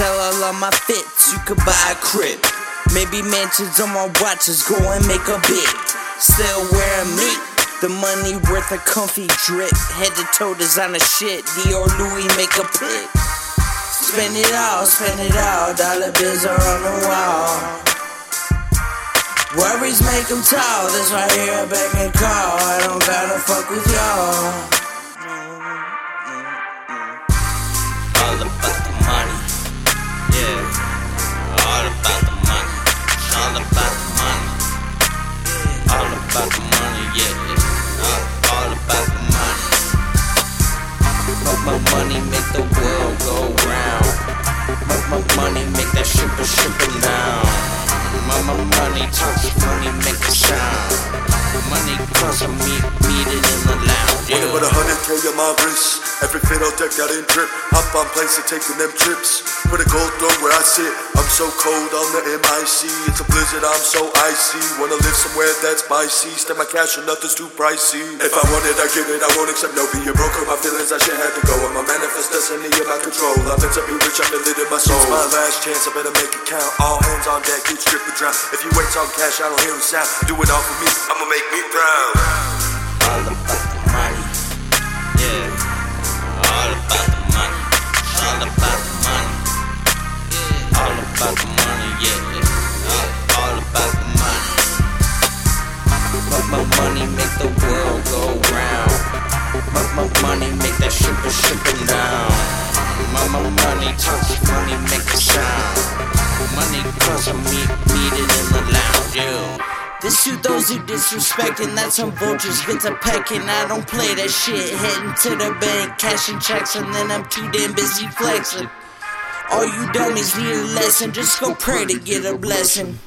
all of my fits, you could buy a crib. Maybe mansions on my watches, go and make a bid. Still wearing me. The money worth a comfy drip. Head to toe designer shit. Dior Louis make a pick. Spend it all, spend it all. Dollar bills are on the wall. Worries make them tall. This right here, back and call. I don't gotta fuck with y'all. About the money, yeah. All, about the money. But my money make the world go round. But my money make that shipper shipper down. My, my money talks money make a sound. Money cause I meet, it in the lounge. Yeah. A hundred my wrist. Every fit all decked out in drip. Hop on planes and taking them trips. Put a gold throne where I sit. I'm so cold on the MIC. It's a blizzard, I'm so icy. Wanna live somewhere that's spicy. Step my cash and nothing's too pricey. If I want it, I get it. I won't accept no being broke. My feelings, I should have to go. I'm a manifest destiny in my control. I've been to be rich, I feel it in my soul. It's my last chance, I better make it count. All hands on deck, stripped or drown. If you wait on cash, I don't hear a sound. Do it all for me, I'ma make me proud. My money talks money make a sound. Money I meet, meet it in the lounge. Yeah. This to those who disrespecting, that's some vultures get to pecking. I don't play that shit. Heading to the bank, cashing checks, and then I'm too damn busy flexing. All you dummies need a lesson, just go pray to get a blessing.